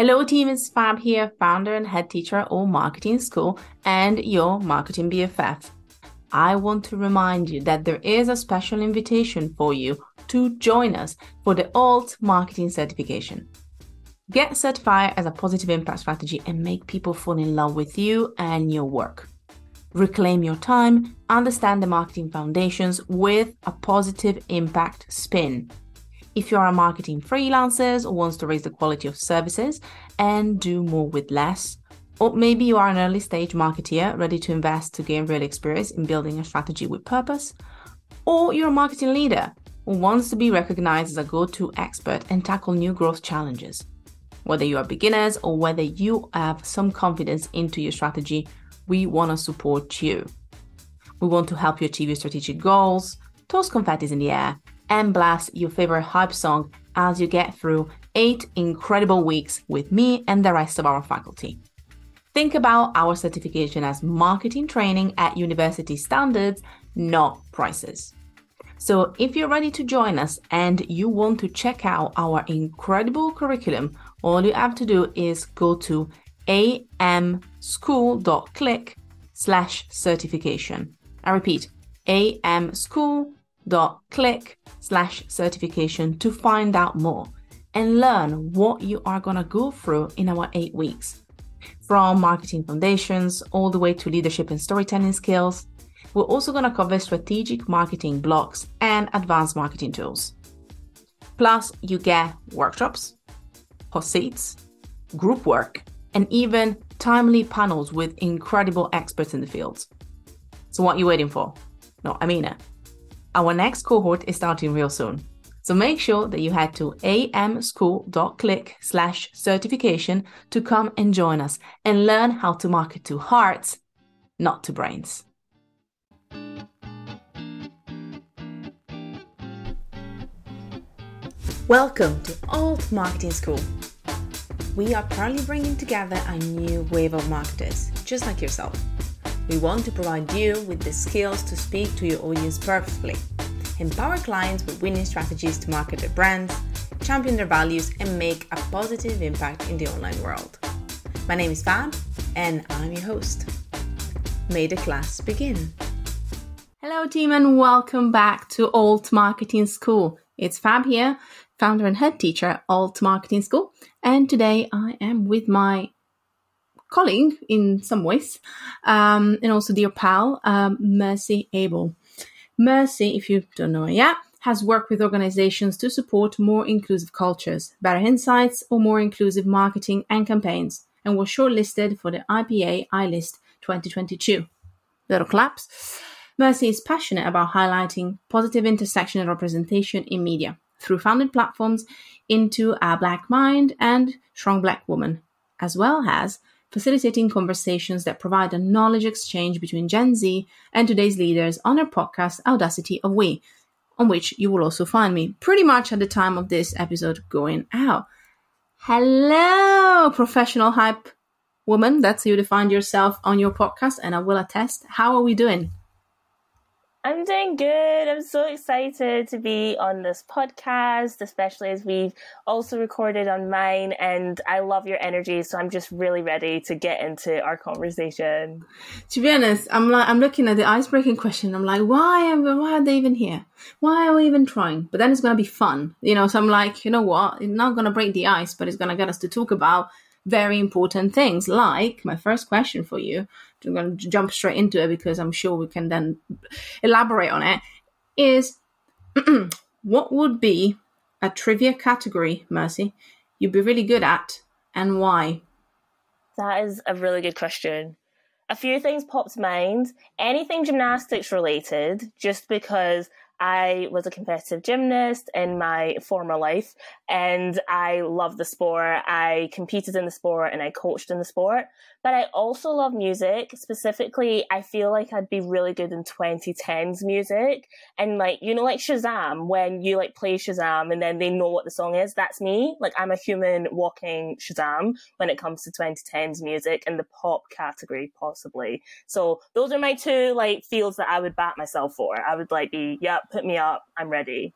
Hello, team. It's Fab here, founder and head teacher at Alt Marketing School and your marketing BFF. I want to remind you that there is a special invitation for you to join us for the Alt Marketing Certification. Get certified as a positive impact strategy and make people fall in love with you and your work. Reclaim your time, understand the marketing foundations with a positive impact spin. If you are a marketing freelancer or wants to raise the quality of services and do more with less, or maybe you are an early stage marketeer ready to invest to gain real experience in building a strategy with purpose, or you're a marketing leader who wants to be recognized as a go to expert and tackle new growth challenges. Whether you are beginners or whether you have some confidence into your strategy, we want to support you. We want to help you achieve your strategic goals, toss confetti in the air, and blast your favorite hype song as you get through eight incredible weeks with me and the rest of our faculty. Think about our certification as marketing training at university standards, not prices. So, if you're ready to join us and you want to check out our incredible curriculum, all you have to do is go to amschool.click slash certification. I repeat, amschool.click slash certification to find out more and learn what you are going to go through in our eight weeks. From marketing foundations all the way to leadership and storytelling skills, we're also going to cover strategic marketing blocks and advanced marketing tools. Plus, you get workshops, hot seats, group work, and even timely panels with incredible experts in the field. So, what are you waiting for? No, I mean it. Our next cohort is starting real soon. So make sure that you head to amschool.click slash certification to come and join us and learn how to market to hearts, not to brains. Welcome to Alt Marketing School. We are proudly bringing together a new wave of marketers, just like yourself. We want to provide you with the skills to speak to your audience purposefully empower clients with winning strategies to market their brands, champion their values, and make a positive impact in the online world. My name is Fab, and I'm your host. May the class begin. Hello, team, and welcome back to Alt Marketing School. It's Fab here, founder and head teacher at Alt Marketing School, and today I am with my colleague in some ways, um, and also dear pal, um, Mercy Abel. Mercy, if you don't know it yet, has worked with organizations to support more inclusive cultures, better insights, or more inclusive marketing and campaigns, and was shortlisted for the IPA iList 2022. Little claps. Mercy is passionate about highlighting positive intersectional representation in media through founded platforms into a Black Mind and Strong Black Woman, as well as facilitating conversations that provide a knowledge exchange between Gen Z and today's leaders on her podcast, Audacity of We, on which you will also find me pretty much at the time of this episode going out. Hello, professional hype woman. That's how you define yourself on your podcast, and I will attest. How are we doing? I'm doing good. I'm so excited to be on this podcast, especially as we've also recorded on mine. And I love your energy, so I'm just really ready to get into our conversation. To be honest, I'm like I'm looking at the icebreaking question. I'm like, why am why are they even here? Why are we even trying? But then it's gonna be fun, you know. So I'm like, you know what? It's not gonna break the ice, but it's gonna get us to talk about very important things. Like my first question for you I'm going to jump straight into it because I'm sure we can then elaborate on it. Is what would be a trivia category, Mercy, you'd be really good at, and why? That is a really good question. A few things popped to mind. Anything gymnastics related, just because I was a competitive gymnast in my former life and I love the sport. I competed in the sport and I coached in the sport. But I also love music. Specifically, I feel like I'd be really good in 2010s music. And like, you know, like Shazam, when you like play Shazam and then they know what the song is, that's me. Like, I'm a human walking Shazam when it comes to 2010s music and the pop category, possibly. So those are my two like fields that I would bat myself for. I would like be, yep, put me up. I'm ready.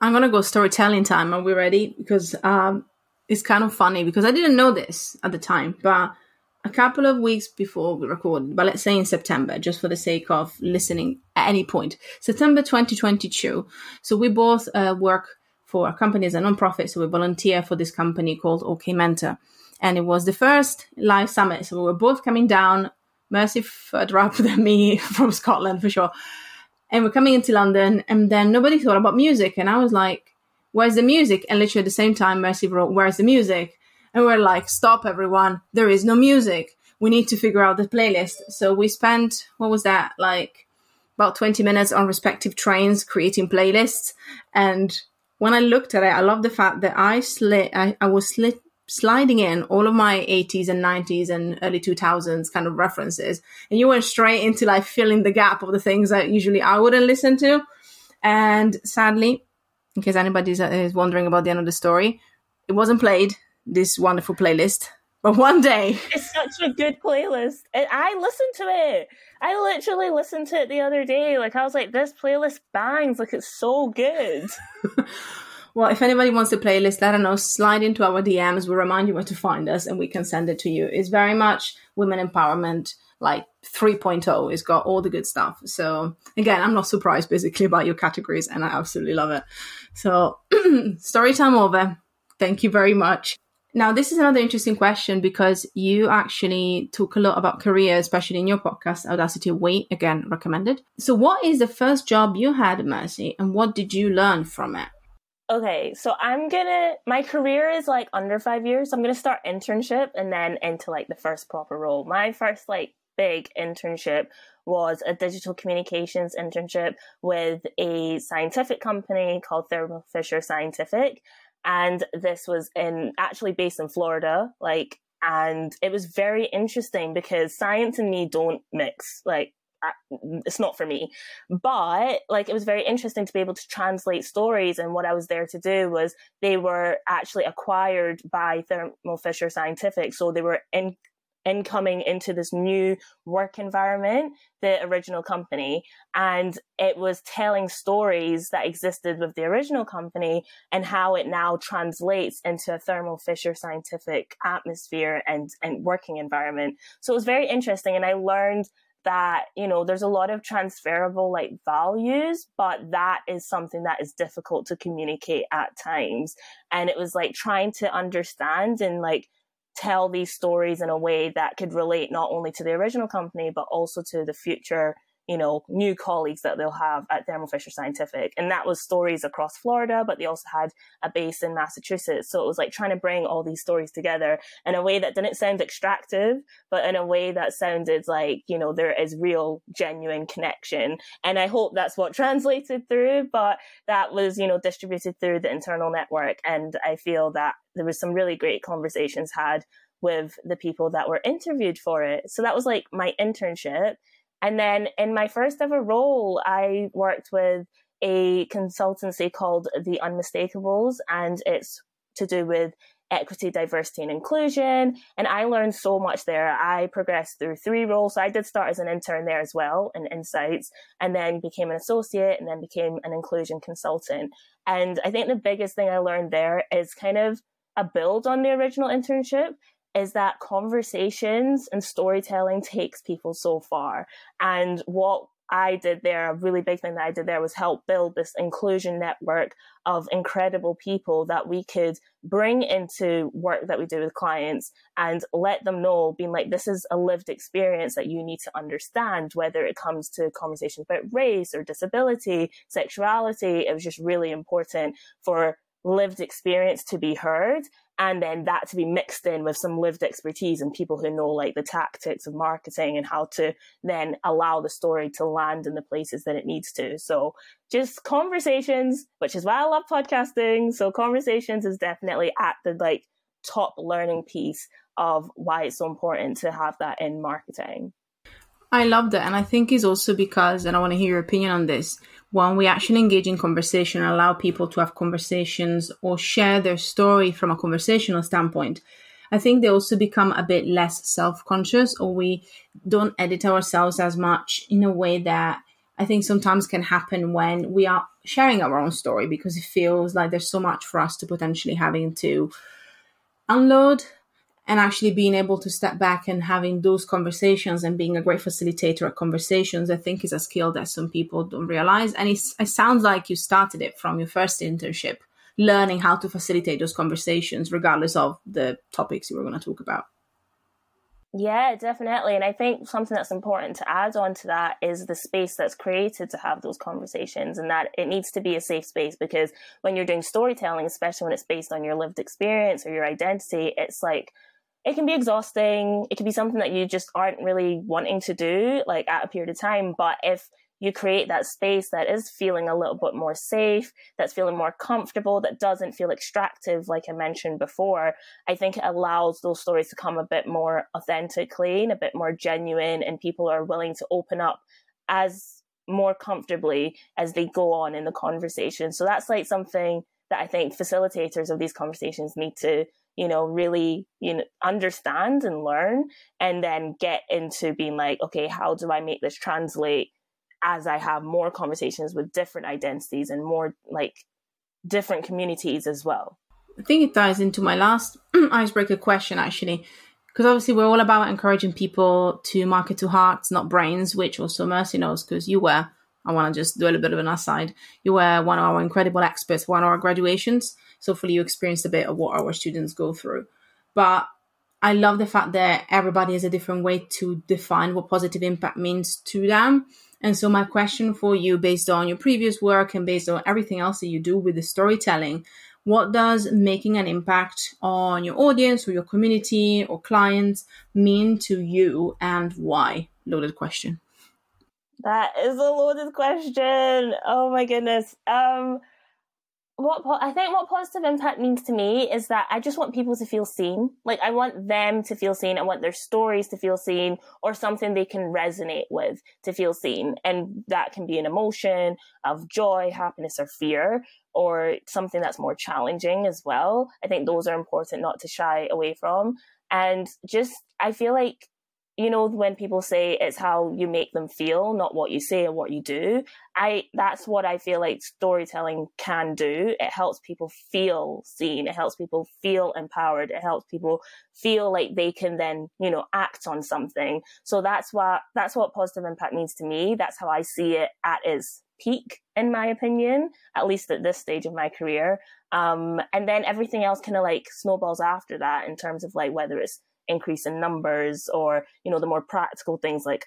I'm gonna go storytelling time. Are we ready? Because um, it's kind of funny because I didn't know this at the time, but a couple of weeks before we recorded, but let's say in September, just for the sake of listening at any point, September 2022. So we both uh, work for a company as a non-profit. So we volunteer for this company called OK Mentor. And it was the first live summit. So we were both coming down, Mercy further up than me from Scotland for sure. And we're coming into London, and then nobody thought about music. And I was like, Where's the music? And literally at the same time, Mercy wrote, Where's the music? And we're like, Stop, everyone. There is no music. We need to figure out the playlist. So we spent, what was that? Like about 20 minutes on respective trains creating playlists. And when I looked at it, I love the fact that I slit, I, I was slit, sliding in all of my 80s and 90s and early 2000s kind of references. And you went straight into like filling the gap of the things that usually I wouldn't listen to. And sadly, in case anybody uh, is wondering about the end of the story, it wasn't played, this wonderful playlist. But one day. It's such a good playlist. And I listened to it. I literally listened to it the other day. Like, I was like, this playlist bangs. Like, it's so good. well, if anybody wants the playlist, let us know. Slide into our DMs. We'll remind you where to find us and we can send it to you. It's very much women empowerment, like 3.0. It's got all the good stuff. So, again, I'm not surprised basically about your categories and I absolutely love it. So, story time over. Thank you very much. Now, this is another interesting question because you actually talk a lot about career, especially in your podcast, Audacity Wait, again, recommended. So, what is the first job you had, Mercy, and what did you learn from it? Okay, so I'm gonna, my career is like under five years. So I'm gonna start internship and then into like the first proper role. My first like big internship was a digital communications internship with a scientific company called Thermo Fisher Scientific and this was in actually based in Florida, like, and it was very interesting because science and me don't mix, like. Uh, it's not for me, but like it was very interesting to be able to translate stories. And what I was there to do was they were actually acquired by Thermo Fisher Scientific, so they were in incoming into this new work environment, the original company. And it was telling stories that existed with the original company and how it now translates into a Thermo Fisher scientific atmosphere and, and working environment. So it was very interesting. And I learned that you know there's a lot of transferable like values but that is something that is difficult to communicate at times and it was like trying to understand and like tell these stories in a way that could relate not only to the original company, but also to the future you know, new colleagues that they'll have at Thermo Fisher Scientific. And that was stories across Florida, but they also had a base in Massachusetts. So it was like trying to bring all these stories together in a way that didn't sound extractive, but in a way that sounded like, you know, there is real, genuine connection. And I hope that's what translated through, but that was, you know, distributed through the internal network. And I feel that there was some really great conversations had with the people that were interviewed for it. So that was like my internship. And then in my first ever role, I worked with a consultancy called The Unmistakables, and it's to do with equity, diversity, and inclusion. And I learned so much there. I progressed through three roles. So I did start as an intern there as well in Insights, and then became an associate, and then became an inclusion consultant. And I think the biggest thing I learned there is kind of a build on the original internship is that conversations and storytelling takes people so far. And what I did there, a really big thing that I did there was help build this inclusion network of incredible people that we could bring into work that we do with clients and let them know, being like, this is a lived experience that you need to understand, whether it comes to conversations about race or disability, sexuality. It was just really important for lived experience to be heard and then that to be mixed in with some lived expertise and people who know like the tactics of marketing and how to then allow the story to land in the places that it needs to so just conversations which is why i love podcasting so conversations is definitely at the like top learning piece of why it's so important to have that in marketing I love that. And I think it's also because, and I want to hear your opinion on this, when we actually engage in conversation and allow people to have conversations or share their story from a conversational standpoint, I think they also become a bit less self conscious or we don't edit ourselves as much in a way that I think sometimes can happen when we are sharing our own story because it feels like there's so much for us to potentially having to unload and actually being able to step back and having those conversations and being a great facilitator of conversations, I think is a skill that some people don't realize. And it sounds like you started it from your first internship, learning how to facilitate those conversations, regardless of the topics you were going to talk about. Yeah, definitely. And I think something that's important to add on to that is the space that's created to have those conversations and that it needs to be a safe space because when you're doing storytelling, especially when it's based on your lived experience or your identity, it's like it can be exhausting. It can be something that you just aren't really wanting to do, like at a period of time. But if you create that space that is feeling a little bit more safe, that's feeling more comfortable, that doesn't feel extractive, like I mentioned before, I think it allows those stories to come a bit more authentically and a bit more genuine, and people are willing to open up as more comfortably as they go on in the conversation. So that's like something that I think facilitators of these conversations need to you know, really, you know, understand and learn and then get into being like, okay, how do I make this translate as I have more conversations with different identities and more like different communities as well? I think it ties into my last icebreaker question actually. Because obviously, we're all about encouraging people to market to hearts, not brains, which also Mercy knows because you were. I want to just do a little bit of an aside. You were one of our incredible experts, one of our graduations. So hopefully you experienced a bit of what our students go through. But I love the fact that everybody has a different way to define what positive impact means to them. And so my question for you, based on your previous work and based on everything else that you do with the storytelling, what does making an impact on your audience or your community or clients mean to you and why? Loaded question. That is a loaded question. Oh my goodness. Um what I think what positive impact means to me is that I just want people to feel seen. Like I want them to feel seen. I want their stories to feel seen or something they can resonate with to feel seen. And that can be an emotion of joy, happiness, or fear, or something that's more challenging as well. I think those are important not to shy away from. And just, I feel like you know when people say it's how you make them feel not what you say or what you do i that's what i feel like storytelling can do. It helps people feel seen. It helps people feel empowered. It helps people feel like they can then you know act on something. So that's what that's what positive impact means to me. That's how i see it at its peak in my opinion at least at this stage of my career. Um, and then everything else kind of like snowballs after that in terms of like whether it's increase in numbers or you know the more practical things like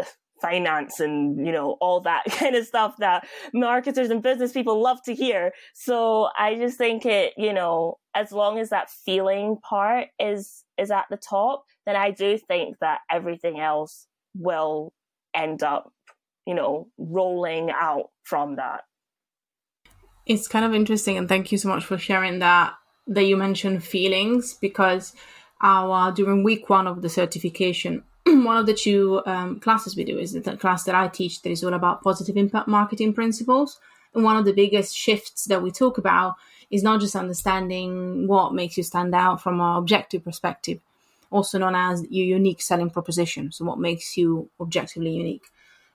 uh, finance and you know all that kind of stuff that marketers and business people love to hear. So i just think it you know as long as that feeling part is is at the top then i do think that everything else will end up you know rolling out from that. It's kind of interesting and thank you so much for sharing that that you mentioned feelings because our during week one of the certification one of the two um, classes we do is the class that i teach that is all about positive impact marketing principles. And one of the biggest shifts that we talk about is not just understanding what makes you stand out from an objective perspective also known as your unique selling proposition. So what makes you objectively unique.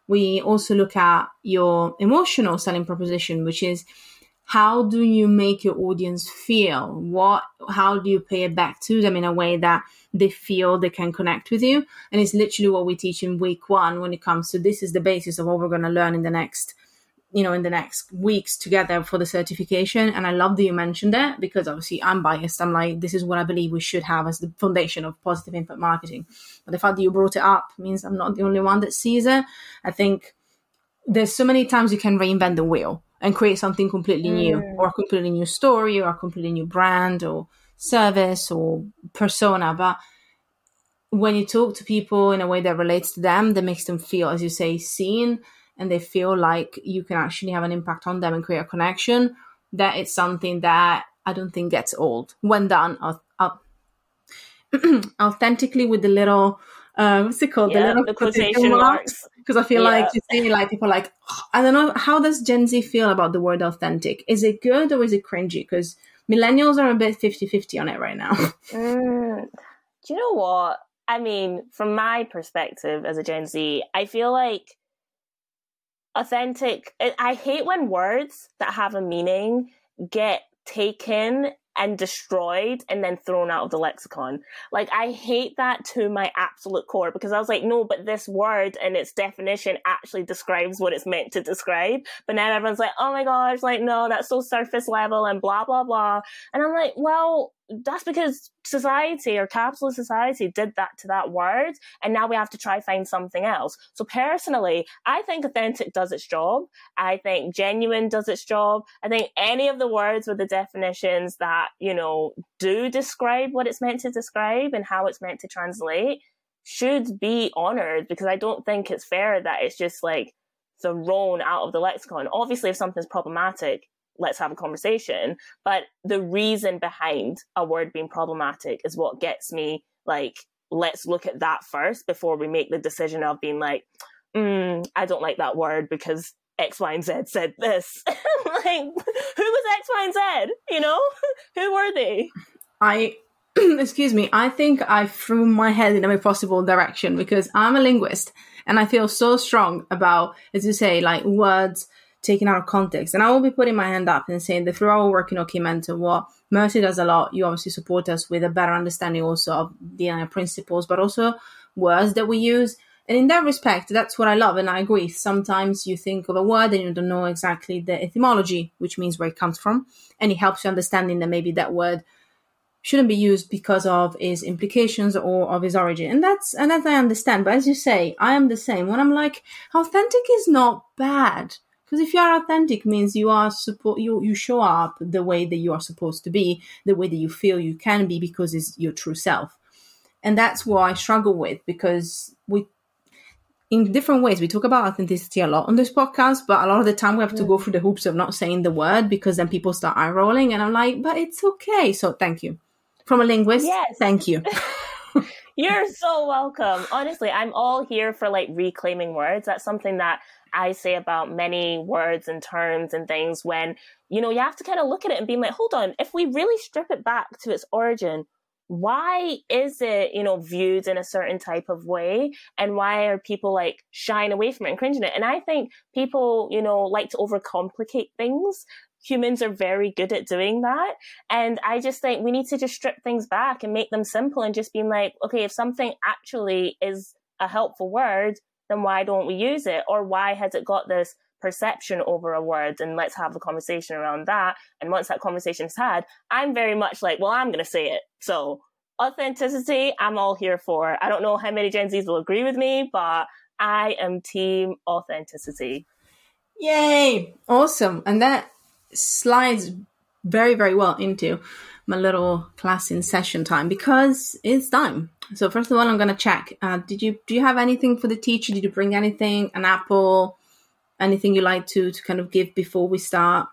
We also look at your emotional selling proposition which is how do you make your audience feel? What how do you pay it back to them in a way that they feel they can connect with you? And it's literally what we teach in week one when it comes to this is the basis of what we're going to learn in the next you know in the next weeks together for the certification. And i love that you mentioned that because obviously i'm biased. I'm like this is what i believe we should have as the foundation of positive impact marketing. But the fact that you brought it up means i'm not the only one that sees it. I think there's so many times you can reinvent the wheel and create something completely new mm. or a completely new story or a completely new brand or service or persona but when you talk to people in a way that relates to them that makes them feel as you say seen and they feel like you can actually have an impact on them and create a connection that it's something that i don't think gets old when done uh, uh, authentically with the little uh, what's it called? Yeah, the little quotation marks. Because I feel yeah. like you see, like people like oh, I don't know how does Gen Z feel about the word authentic? Is it good or is it cringy? Because millennials are a bit 50-50 on it right now. mm, do you know what? I mean, from my perspective as a Gen Z, I feel like authentic. I hate when words that have a meaning get taken and destroyed and then thrown out of the lexicon. Like I hate that to my absolute core because I was like, no, but this word and its definition actually describes what it's meant to describe. But now everyone's like, oh my gosh, like no, that's so surface level and blah blah blah. And I'm like, well, that's because society or capitalist society did that to that word and now we have to try find something else. So personally i think authentic does its job. I think genuine does its job. I think any of the words with the definitions that you know do describe what it's meant to describe and how it's meant to translate should be honored because i don't think it's fair that it's just like thrown out of the lexicon. Obviously if something's problematic let's have a conversation. But the reason behind a word being problematic is what gets me like, let's look at that first before we make the decision of being like, mm, I don't like that word because X, Y, and Z said this. like, who was X, Y, and Z? You know, who were they? I, excuse me, I think I threw my head in every possible direction because I'm a linguist and I feel so strong about, as you say, like words taken out of context. And I will be putting my hand up and saying that through our work in what Mercy does a lot, you obviously support us with a better understanding also of the principles, but also words that we use. And in that respect, that's what I love. And I agree. Sometimes you think of a word and you don't know exactly the etymology, which means where it comes from. And it helps you understanding that maybe that word shouldn't be used because of its implications or of its origin. And that's and that I understand. But as you say, I am the same. When I'm like, authentic is not bad. Because if you are authentic, means you are support you you show up the way that you are supposed to be, the way that you feel you can be, because it's your true self, and that's what I struggle with because we. In different ways, we talk about authenticity a lot on this podcast, but a lot of the time we have to go through the hoops of not saying the word because then people start eye rolling, and I'm like, but it's okay. So thank you, from a linguist. Yes. thank you. You're so welcome. Honestly, I'm all here for like reclaiming words. That's something that I say about many words and terms and things when, you know, you have to kind of look at it and be like, hold on, if we really strip it back to its origin, why is it, you know, viewed in a certain type of way? And why are people like shying away from it and cringing it? And I think people, you know, like to overcomplicate things. Humans are very good at doing that. And I just think we need to just strip things back and make them simple and just being like, okay, if something actually is a helpful word, then why don't we use it? Or why has it got this perception over a word? And let's have a conversation around that. And once that conversation is had, I'm very much like, well, I'm going to say it. So authenticity, I'm all here for. I don't know how many Gen Zs will agree with me, but I am team authenticity. Yay! Awesome. And that slides very, very well into my little class in session time because it's time. So first of all, I'm gonna check. Uh, did you do you have anything for the teacher? Did you bring anything? An apple? Anything you like to to kind of give before we start?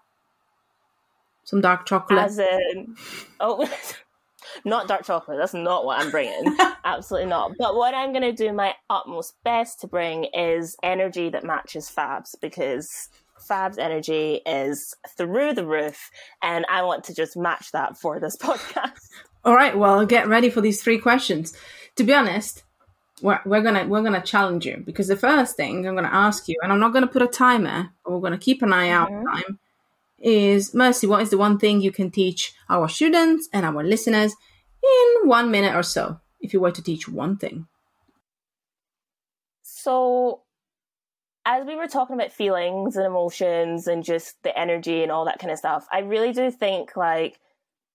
Some dark chocolate. As in, oh, not dark chocolate. That's not what I'm bringing. Absolutely not. But what I'm gonna do my utmost best to bring is energy that matches Fabs because Fab's energy is through the roof, and I want to just match that for this podcast. All right, well, get ready for these three questions. To be honest, we're, we're gonna we're gonna challenge you because the first thing I'm gonna ask you, and I'm not gonna put a timer, but we're gonna keep an eye out mm-hmm. time, is Mercy. What is the one thing you can teach our students and our listeners in one minute or so, if you were to teach one thing? So as we were talking about feelings and emotions and just the energy and all that kind of stuff, I really do think like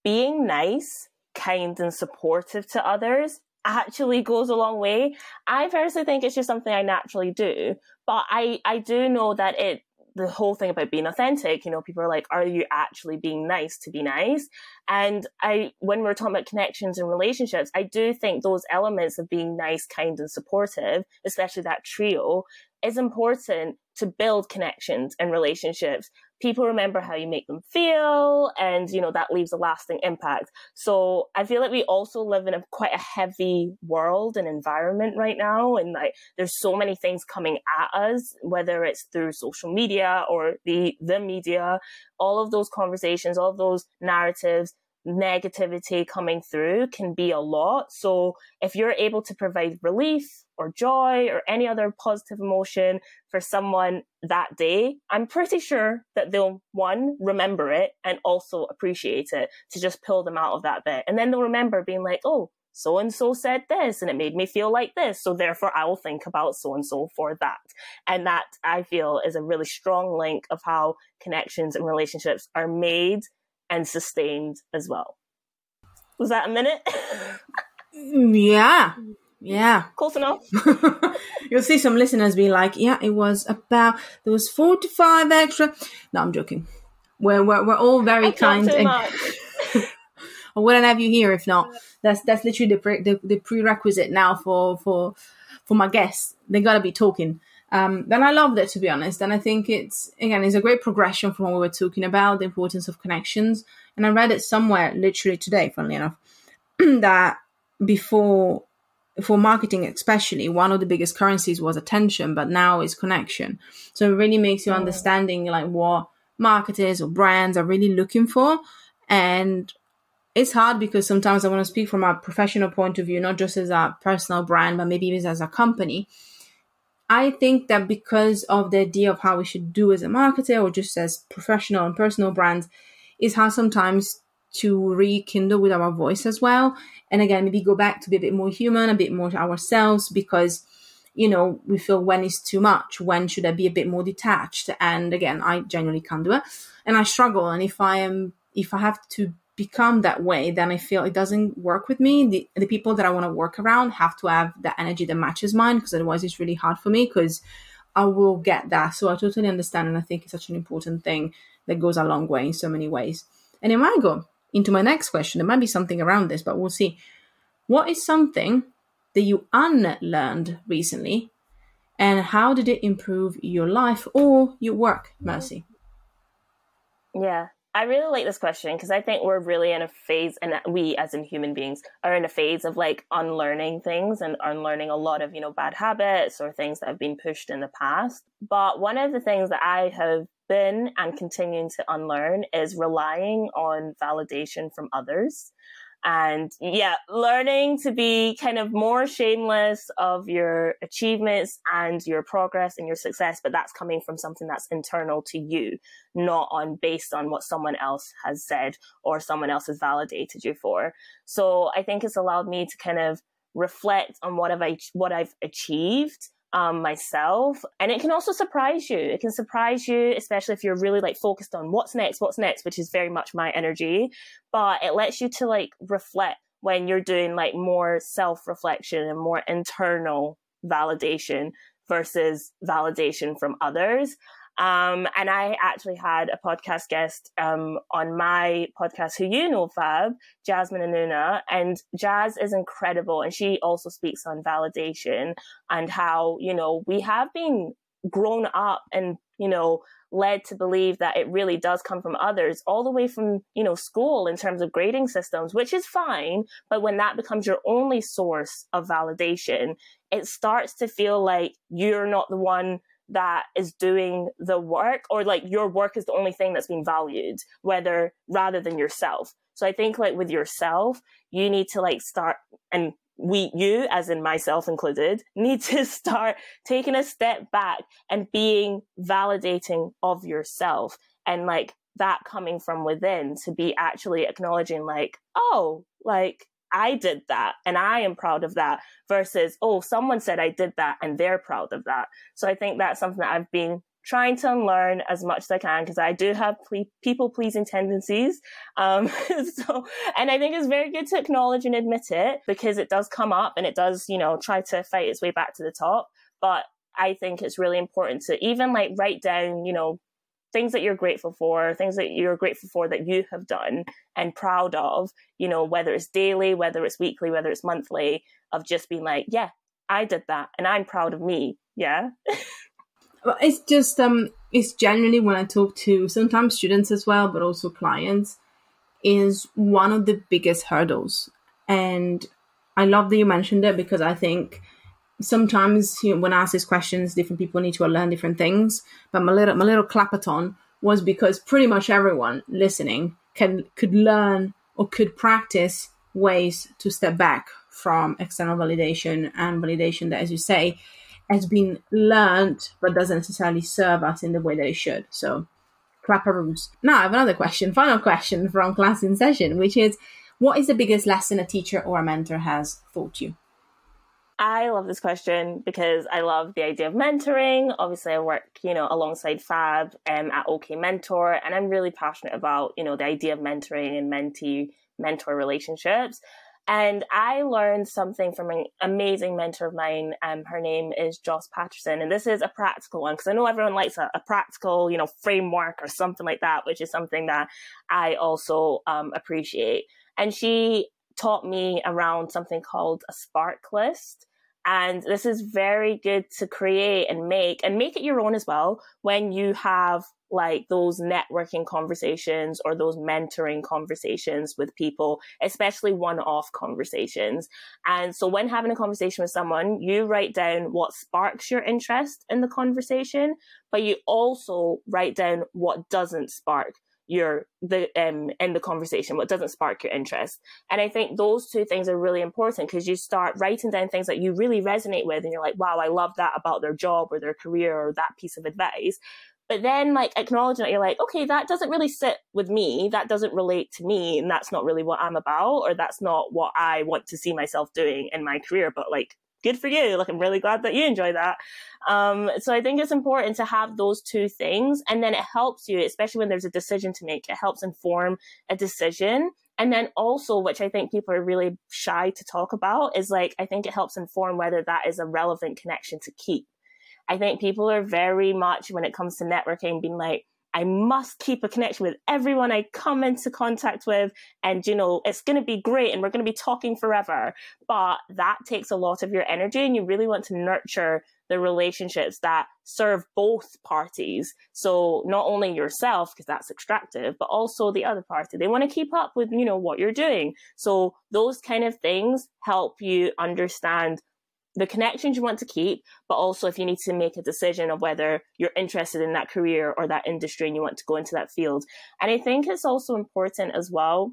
being nice, kind, and supportive to others actually goes a long way. I personally think it's just something I naturally do, but I, I do know that it the whole thing about being authentic, you know, people are like, are you actually being nice to be nice? And I, when we're talking about connections and relationships, I do think those elements of being nice, kind, and supportive, especially that trio, is important to build connections and relationships. People remember how you make them feel, and you know that leaves a lasting impact. So I feel like we also live in a quite a heavy world and environment right now, and like there's so many things coming at us, whether it's through social media or the the media. All of those conversations, all of those narratives negativity coming through can be a lot. So if you're able to provide relief or joy or any other positive emotion for someone that day, I'm pretty sure that they'll one, remember it and also appreciate it to just pull them out of that bit. And then they'll remember being like, oh, so and so said this and it made me feel like this. So therefore I will think about so and so for that. And that I feel is a really strong link of how connections and relationships are made and sustained as well. Was that a minute? yeah. Yeah. Close enough. You'll see some listeners be like, yeah, it was about, there was 45 extra. No, I'm joking. We're, we're, we're all very I kind. and, I wouldn't have you here if not. That's that's literally the, pre- the, the prerequisite now for for for my guests. They gotta be talking. Um, then I love that to be honest, and I think it's again it's a great progression from what we were talking about the importance of connections. And I read it somewhere literally today, funnily enough, that before for marketing especially one of the biggest currencies was attention but now is connection so it really makes you understanding like what marketers or brands are really looking for and it's hard because sometimes I want to speak from a professional point of view, not just as a personal brand, but maybe even as a company. I think that because of the idea of how we should do as a marketer or just as professional and personal brands, is how sometimes to rekindle with our voice as well. And again, maybe go back to be a bit more human, a bit more ourselves, because you know, we feel when is too much, when should I be a bit more detached? And again, I genuinely can't do it. And I struggle. And if I am if I have to become that way, then I feel it doesn't work with me. The, the people that I want to work around have to have the energy that matches mine because otherwise it's really hard for me because I will get that. So I totally understand. And I think it's such an important thing that goes a long way in so many ways. And it might go into my next question. There might be something around this, but we'll see. What is something that you unlearned recently and how did it improve your life or your work, Mercy? Yeah, I really like this question because I think we're really in a phase, and we as in human beings are in a phase of like unlearning things and unlearning a lot of, you know, bad habits or things that have been pushed in the past. But one of the things that I have been and continuing to unlearn is relying on validation from others and yeah, learning to be kind of more shameless of your achievements and your progress and your success, but that's coming from something that's internal to you, not on based on what someone else has said or someone else has validated you for. So I think it's allowed me to kind of reflect on what have I what I've achieved um, myself. And it can also surprise you. It can surprise you, especially if you're really like focused on what's next, what's next, which is very much my energy. But it lets you to like reflect when you're doing like more self reflection and more internal validation versus validation from others. Um, and I actually had a podcast guest um, on my podcast who you know, Fab, Jasmine Anuna. And Jazz is incredible. And she also speaks on validation and how, you know, we have been grown up and, you know, led to believe that it really does come from others all the way from you know school in terms of grading systems which is fine but when that becomes your only source of validation it starts to feel like you're not the one that is doing the work or like your work is the only thing that's being valued whether rather than yourself. So i think like with yourself you need to like start and we you as in myself included need to start taking a step back and being validating of yourself and like that coming from within to be actually acknowledging like oh like I did that and I am proud of that versus, oh, someone said I did that and they're proud of that. So I think that's something that I've been trying to unlearn as much as I can because I do have ple- people pleasing tendencies. Um, so, and I think it's very good to acknowledge and admit it because it does come up and it does, you know, try to fight its way back to the top. But I think it's really important to even like write down, you know, things that you're grateful for, things that you're grateful for that you have done and proud of, you know, whether it's daily, whether it's weekly, whether it's monthly, of just being like, yeah, I did that and I'm proud of me. Yeah. well, it's just, um, it's generally when I talk to sometimes students as well, but also clients, is one of the biggest hurdles. And I love that you mentioned it because I think sometimes you know, when I ask these questions, different people need to learn different things. But my little my little clapathon was because pretty much everyone listening can could learn or could practice ways to step back from external validation and validation that, as you say, has been learned but doesn't necessarily serve us in the way that it should. So, clapperoos. Now, I have another question, final question from class in session, which is what is the biggest lesson a teacher or a mentor has taught you? I love this question because I love the idea of mentoring. Obviously, I work, you know, alongside Fab um, at OK Mentor, and I'm really passionate about, you know, the idea of mentoring and mentee mentor relationships. And I learned something from an amazing mentor of mine. Um, her name is Joss Patterson. And this is a practical one because I know everyone likes a, a, practical, you know, framework or something like that, which is something that I also um, appreciate. And she taught me around something called a spark list. And this is very good to create and make and make it your own as well when you have like those networking conversations or those mentoring conversations with people, especially one off conversations. And so when having a conversation with someone, you write down what sparks your interest in the conversation, but you also write down what doesn't spark your the um in the conversation what doesn't spark your interest. And i think those two things are really important because you start writing down things that you really resonate with and you're like wow i love that about their job or their career or that piece of advice. But then like acknowledging that you're like okay that doesn't really sit with me. That doesn't relate to me and that's not really what i'm about or that's not what i want to see myself doing in my career. But like good for you. Like, I'm really glad that you enjoy that. Um, so I think it's important to have those two things. And then it helps you, especially when there's a decision to make, it helps inform a decision. And then also, which I think people are really shy to talk about, is like, I think it helps inform whether that is a relevant connection to keep. I think people are very much, when it comes to networking, being like, I must keep a connection with everyone I come into contact with. And, you know, it's going to be great and we're going to be talking forever. But that takes a lot of your energy and you really want to nurture the relationships that serve both parties. So not only yourself, because that's extractive, but also the other party. They want to keep up with, you know, what you're doing. So those kind of things help you understand the connections you want to keep, but also if you need to make a decision of whether you're interested in that career or that industry and you want to go into that field. And I think it's also important as well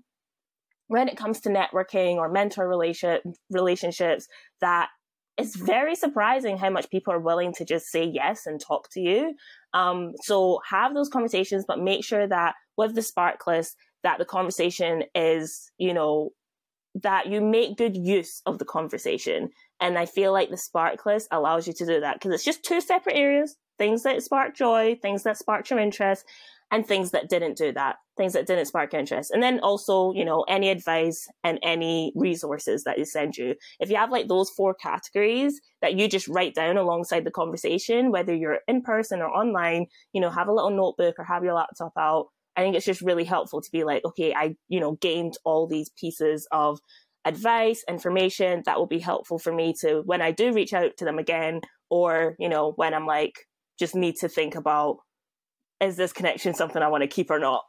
when it comes to networking or mentor relation, relationships that it's very surprising how much people are willing to just say yes and talk to you. Um, so have those conversations, but make sure that with the spark list, that the conversation is, you know, that you make good use of the conversation. And I feel like the spark list allows you to do that because it's just two separate areas things that spark joy, things that spark your interest, and things that didn't do that, things that didn't spark interest. And then also, you know, any advice and any resources that you send you. If you have like those four categories that you just write down alongside the conversation, whether you're in person or online, you know, have a little notebook or have your laptop out. I think it's just really helpful to be like, okay, I, you know, gained all these pieces of advice, information that will be helpful for me to when I do reach out to them again, or, you know, when I'm like, just need to think about is this connection something I want to keep or not?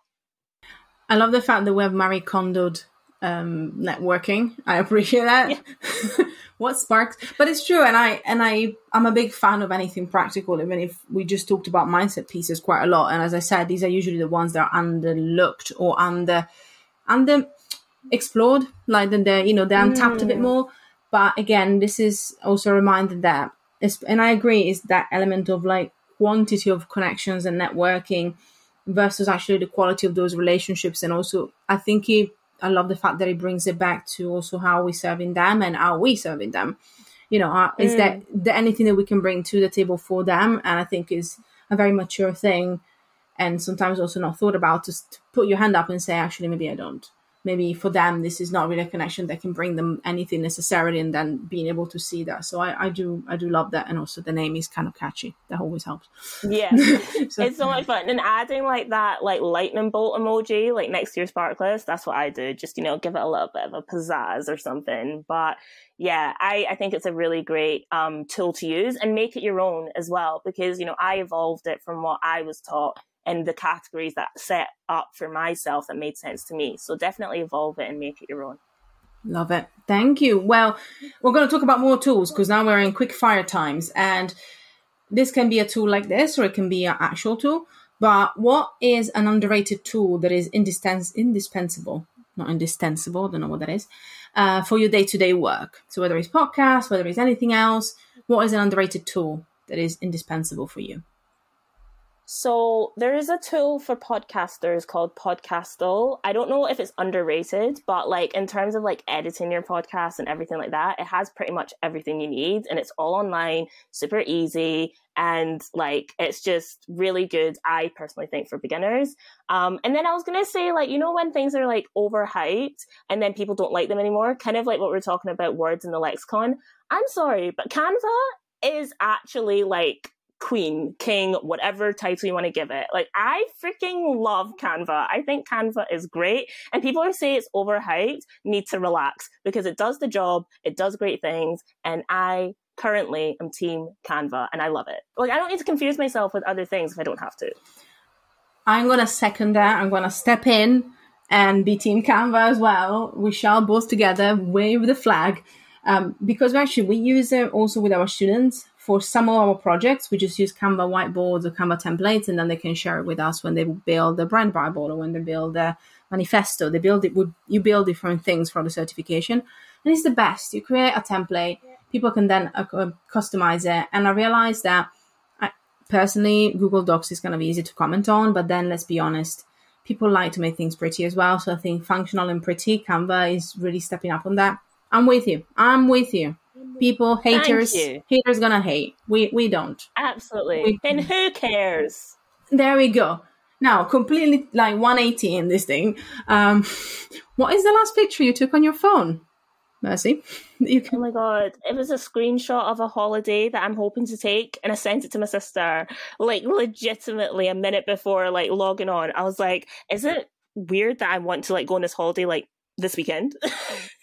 I love the fact that we have Marie Kondoed um, networking. I appreciate that. Yeah. what sparks? But it's true, and I and I I'm a big fan of anything practical. Even if we just talked about mindset pieces quite a lot, and as I said, these are usually the ones that are underlooked or under under explored, like then they're you know they're untapped mm. a bit mm. more. But again, this is also a reminder that, and I agree, is that element of like quantity of connections and networking versus actually the quality of those relationships. And also, I think he, I love the fact that he brings it back to also how we serving them and how we serving them. You know, uh, is that, mm. that anything that we can bring to the table for them? And I think is a very mature thing, and sometimes also not thought about. Just to put your hand up and say, actually, maybe I don't maybe for them this is not really a connection that can bring them anything necessarily and then being able to see that. So i, I do i do love that. And also the name is kind of catchy. That always helps. Yeah. So, it's so much fun. And adding like that like lightning bolt emoji like next to your spark list that's what i do. Just you know give it a little bit of a pizzazz or something. But yeah, I, I think it's a really great um, tool to use and make it your own as well because, you know, I evolved it from what I was taught and the categories that set up for myself that made sense to me. So definitely evolve it and make it your own. Love it. Thank you. Well, we're going to talk about more tools because now we're in quick fire times and this can be a tool like this or it can be an actual tool. But what is an underrated tool that is indispens- indispensable not indispensable, don't know what that is, uh, for your day to day work. So whether it's podcasts, whether it's anything else, what is an underrated tool that is indispensable for you? So there is a tool for podcasters called Podcastle. I don't know if it's underrated, but like in terms of like editing your podcast and everything like that, it has pretty much everything you need and it's all online, super easy, and like it's just really good. I personally think for beginners. Um, and then I was gonna say like you know when things are like overhyped and then people don't like them anymore, kind of like what we we're talking about words in the lexicon. I'm sorry, but Canva is actually like queen, king, whatever title you want to give it. Like, I freaking love Canva. I think Canva is great. And people who say it's overhyped need to relax because it does the job, it does great things, and I currently am team Canva and I love it. Like, I don't need to confuse myself with other things if I don't have to. I'm going to second that. I'm going to step in and be team Canva as well. We shall both together wave the flag. Um, because actually we use it also with our students for some of our projects, we just use Canva whiteboards or Canva templates, and then they can share it with us when they build the brand Bible or when they build a manifesto. They build it. You build different things for the certification, and it's the best. You create a template, people can then uh, customize it. And I realized that I, personally, Google Docs is to be easy to comment on, but then let's be honest, people like to make things pretty as well. So I think functional and pretty, Canva is really stepping up on that. I'm with you. I'm with you people, haters, haters gonna hate. We we don't. Absolutely. We, and who cares? There we go. Now, completely like 180 in this thing. Um, what is the last picture you took on your phone? Mercy. You can... Oh my god. It was a screenshot of a holiday that I'm hoping to take and I sent it to my sister like legitimately a minute before like logging on. I was like, is it weird that I want to like go on this holiday like this weekend?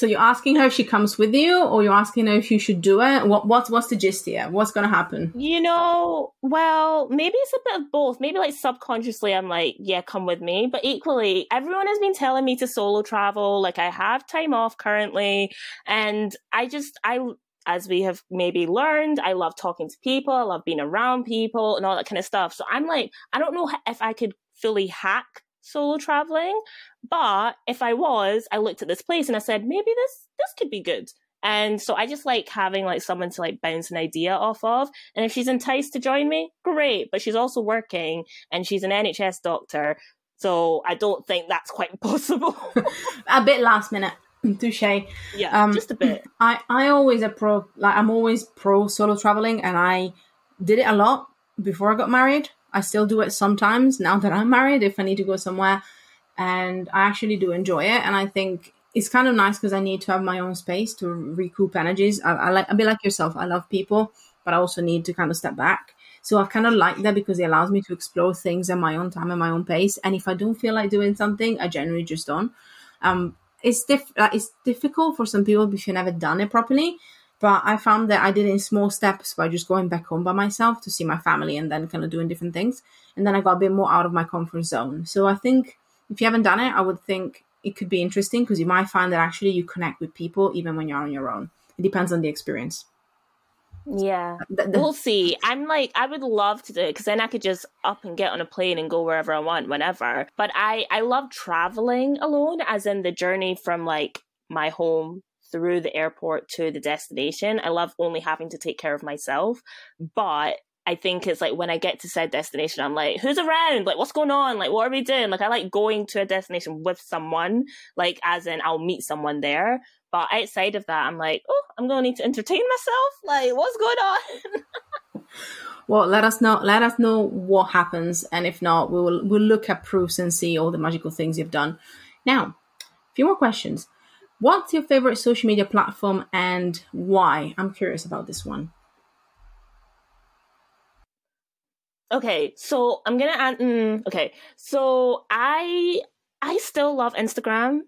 So you're asking her if she comes with you, or you're asking her if you should do it. What what's what's the gist here? What's going to happen? You know, well, maybe it's a bit of both. Maybe like subconsciously, I'm like, yeah, come with me. But equally, everyone has been telling me to solo travel. Like I have time off currently, and I just I as we have maybe learned, I love talking to people. I love being around people and all that kind of stuff. So I'm like, I don't know if I could fully hack solo traveling. But if I was, I looked at this place and I said, maybe this this could be good. And so I just like having like someone to like bounce an idea off of. And if she's enticed to join me, great. But she's also working and she's an NHS doctor. So I don't think that's quite possible. a bit last minute. Touche. Yeah, um, just a bit. I, I always a pro like I'm always pro solo traveling and I did it a lot before I got married. I still do it sometimes now that I'm married if I need to go somewhere. And I actually do enjoy it. And I think it's kind of nice because I need to have my own space to recoup energies. I, I like a bit like yourself. I love people, but I also need to kind of step back. So I kind of like that because it allows me to explore things at my own time and my own pace. And if I don't feel like doing something, I generally just don't. Um, it's diff- it's difficult for some people if you've never done it properly. But I found that I did it in small steps by just going back home by myself to see my family and then kind of doing different things. And then I got a bit more out of my comfort zone. So I think if you haven't done it, I would think it could be interesting because you might find that actually you connect with people even when you're on your own. It depends on the experience. Yeah, the, the, we'll see. I'm like, I would love to do it because then I could just up and get on a plane and go wherever I want, whenever. But I, I love traveling alone, as in the journey from like my home through the airport to the destination. I love only having to take care of myself, but I think it's like when I get to said destination, I'm like, who's around? Like, what's going on? Like, what are we doing? Like, I like going to a destination with someone, like, as in I'll meet someone there. But outside of that, I'm like, oh, I'm going to need to entertain myself. Like, what's going on? well, let us know. Let us know what happens, and if not, we will we'll look at proofs and see all the magical things you've done. Now, a few more questions. What's your favorite social media platform and why? I'm curious about this one. Okay, so I'm gonna add. Mm, okay, so I I still love Instagram.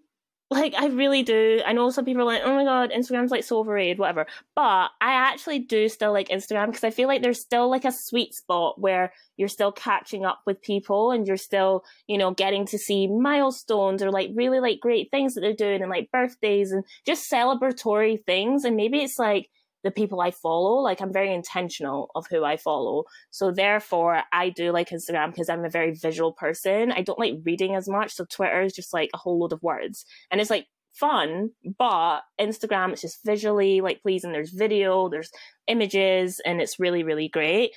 Like I really do. I know some people are like, "Oh my god, Instagram's like so overrated, whatever." But I actually do still like Instagram because I feel like there's still like a sweet spot where you're still catching up with people and you're still, you know, getting to see milestones or like really like great things that they're doing and like birthdays and just celebratory things. And maybe it's like the people I follow. Like I'm very intentional of who I follow. So therefore I do like Instagram because I'm a very visual person. I don't like reading as much. So Twitter is just like a whole load of words. And it's like fun, but Instagram it's just visually like pleasing. There's video, there's images, and it's really, really great.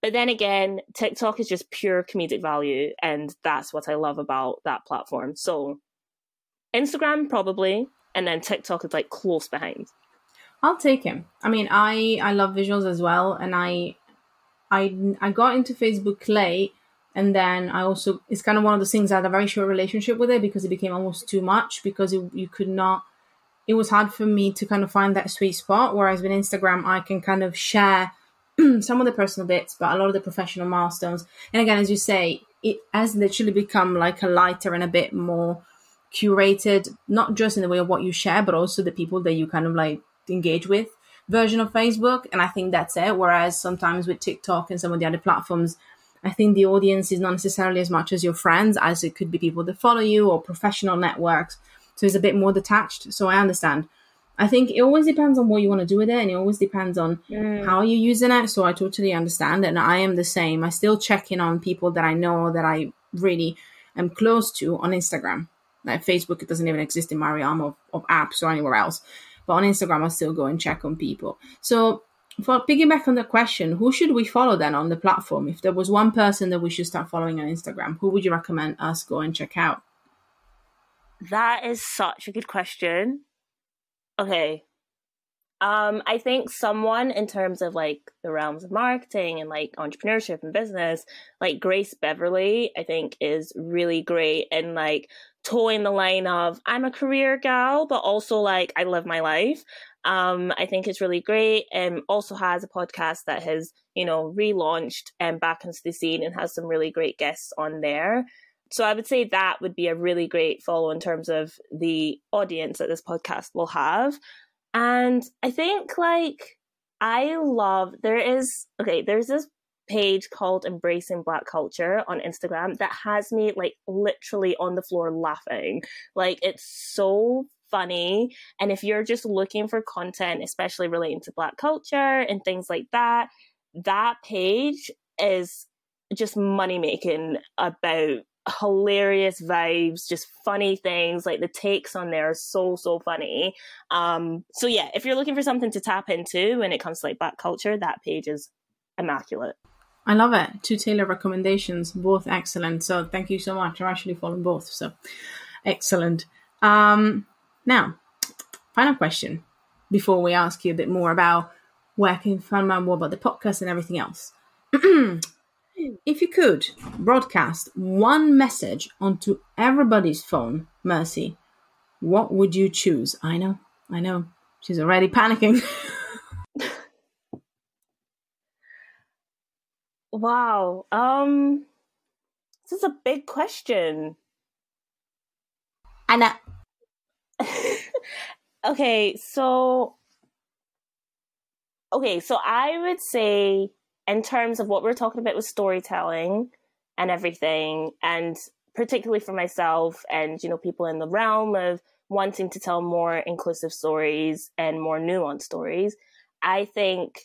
But then again, TikTok is just pure comedic value, and that's what I love about that platform. So Instagram probably, and then TikTok is like close behind. I'll take him. I mean, I I love visuals as well, and I I I got into Facebook late, and then I also it's kind of one of those things I had a very short relationship with it because it became almost too much because it, you could not. It was hard for me to kind of find that sweet spot. Whereas with Instagram, I can kind of share some of the personal bits, but a lot of the professional milestones. And again, as you say, it has literally become like a lighter and a bit more curated, not just in the way of what you share, but also the people that you kind of like engage with version of Facebook. And I think that's it. Whereas sometimes with TikTok and some of the other platforms, I think the audience is not necessarily as much as your friends as it could be people that follow you or professional networks. So it's a bit more detached. So I understand. I think it always depends on what you want to do with it and it always depends on mm. how you're using it. So I totally understand. And I am the same. I still check in on people that I know that I really am close to on Instagram. Like Facebook, it doesn't even exist in my realm of, of apps or anywhere else. But on Instagram, I still go and check on people. So for piggyback on the question, who should we follow then on the platform? If there was one person that we should start following on Instagram, who would you recommend us go and check out? That is such a good question. Okay. Um, I think someone in terms of like the realms of marketing and like entrepreneurship and business, like Grace Beverley, I think is really great and like toeing the line of I'm a career gal, but also like I live my life. Um, I think it's really great. And also has a podcast that has, you know, relaunched and back into the scene and has some really great guests on there. So I would say that would be a really great follow in terms of the audience that this podcast will have. And I think like I love there is okay, there's this page called Embracing Black Culture on Instagram that has me like literally on the floor laughing. Like it's so funny. And if you're just looking for content, especially relating to Black culture and things like that, that page is just money making about hilarious vibes, just funny things. Like the takes on there are so so funny. Um, so yeah, if you're looking for something to tap into when it comes to like black culture, that page is immaculate. I love it. Two Taylor recommendations, both excellent. So thank you so much. I'm actually following both. So excellent. Um, now, final question before we ask you a bit more about where can find out more about the podcast and everything else. if you could broadcast one message onto everybody's phone, Mercy, what would you choose? I know, I know. She's already panicking. wow. Um this is a big question. Anna. okay, so okay, so I would say in terms of what we're talking about with storytelling and everything, and particularly for myself and you know people in the realm of wanting to tell more inclusive stories and more nuanced stories, I think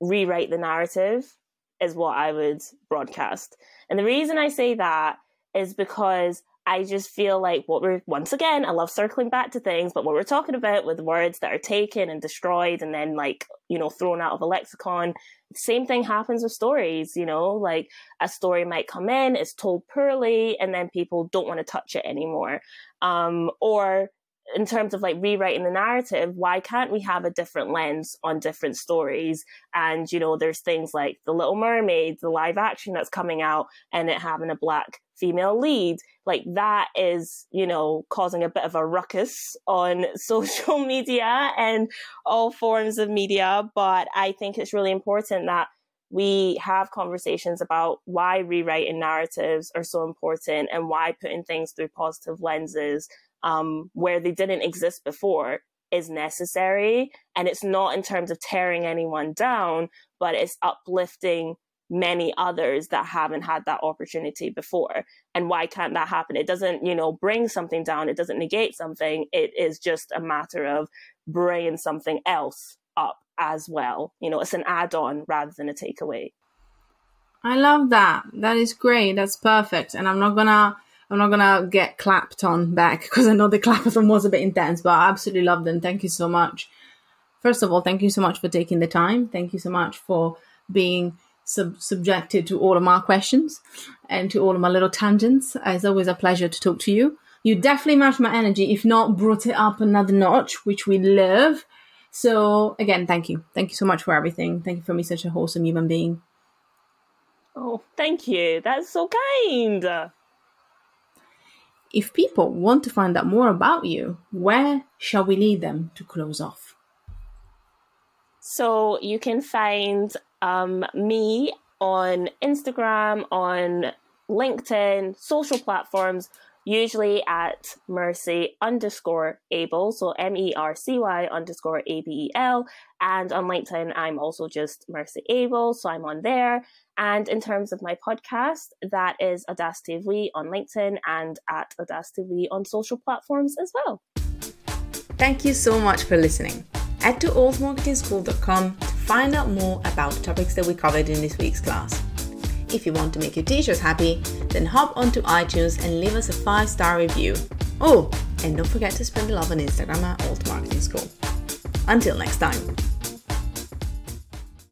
rewrite the narrative is what I would broadcast. And the reason I say that is because I just feel like what we're once again, I love circling back to things, but what we're talking about with words that are taken and destroyed and then like, you know, thrown out of a lexicon, same thing happens with stories, you know, like a story might come in, it's told poorly, and then people don't want to touch it anymore. Um, or in terms of like rewriting the narrative, why can't we have a different lens on different stories? And, you know, there's things like The Little Mermaid, the live action that's coming out, and it having a black female lead. Like that is, you know, causing a bit of a ruckus on social media and all forms of media. But I think it's really important that we have conversations about why rewriting narratives are so important and why putting things through positive lenses um, where they didn't exist before is necessary. And it's not in terms of tearing anyone down, but it's uplifting many others that haven't had that opportunity before. And why can't that happen? It doesn't, you know, bring something down. It doesn't negate something. It is just a matter of bringing something else up as well. You know, it's an add on rather than a takeaway. I love that. That is great. That's perfect. And I'm not gonna I'm not gonna get clapped on back because I know the clapathon was a bit intense, but I absolutely loved them. Thank you so much. First of all, thank you so much for taking the time. Thank you so much for being sub- subjected to all of my questions and to all of my little tangents. It's always a pleasure to talk to you. You definitely matched my energy, if not brought it up another notch, which we love. So again, thank you. Thank you so much for everything. Thank you for being such a wholesome human being. Oh, thank you. That's so kind. If people want to find out more about you, where shall we lead them to close off? So you can find um, me on Instagram, on LinkedIn, social platforms usually at mercy underscore abel, so M E R C Y underscore A B E L. And on LinkedIn, I'm also just Mercy Abel, so I'm on there. And in terms of my podcast, that is Audacity on LinkedIn and at Audacity on social platforms as well. Thank you so much for listening. Head to altmarketingschool.com to find out more about topics that we covered in this week's class. If you want to make your teachers happy, then hop onto iTunes and leave us a 5 star review. Oh, and don't forget to spread the love on Instagram at Alt Marketing School. Until next time.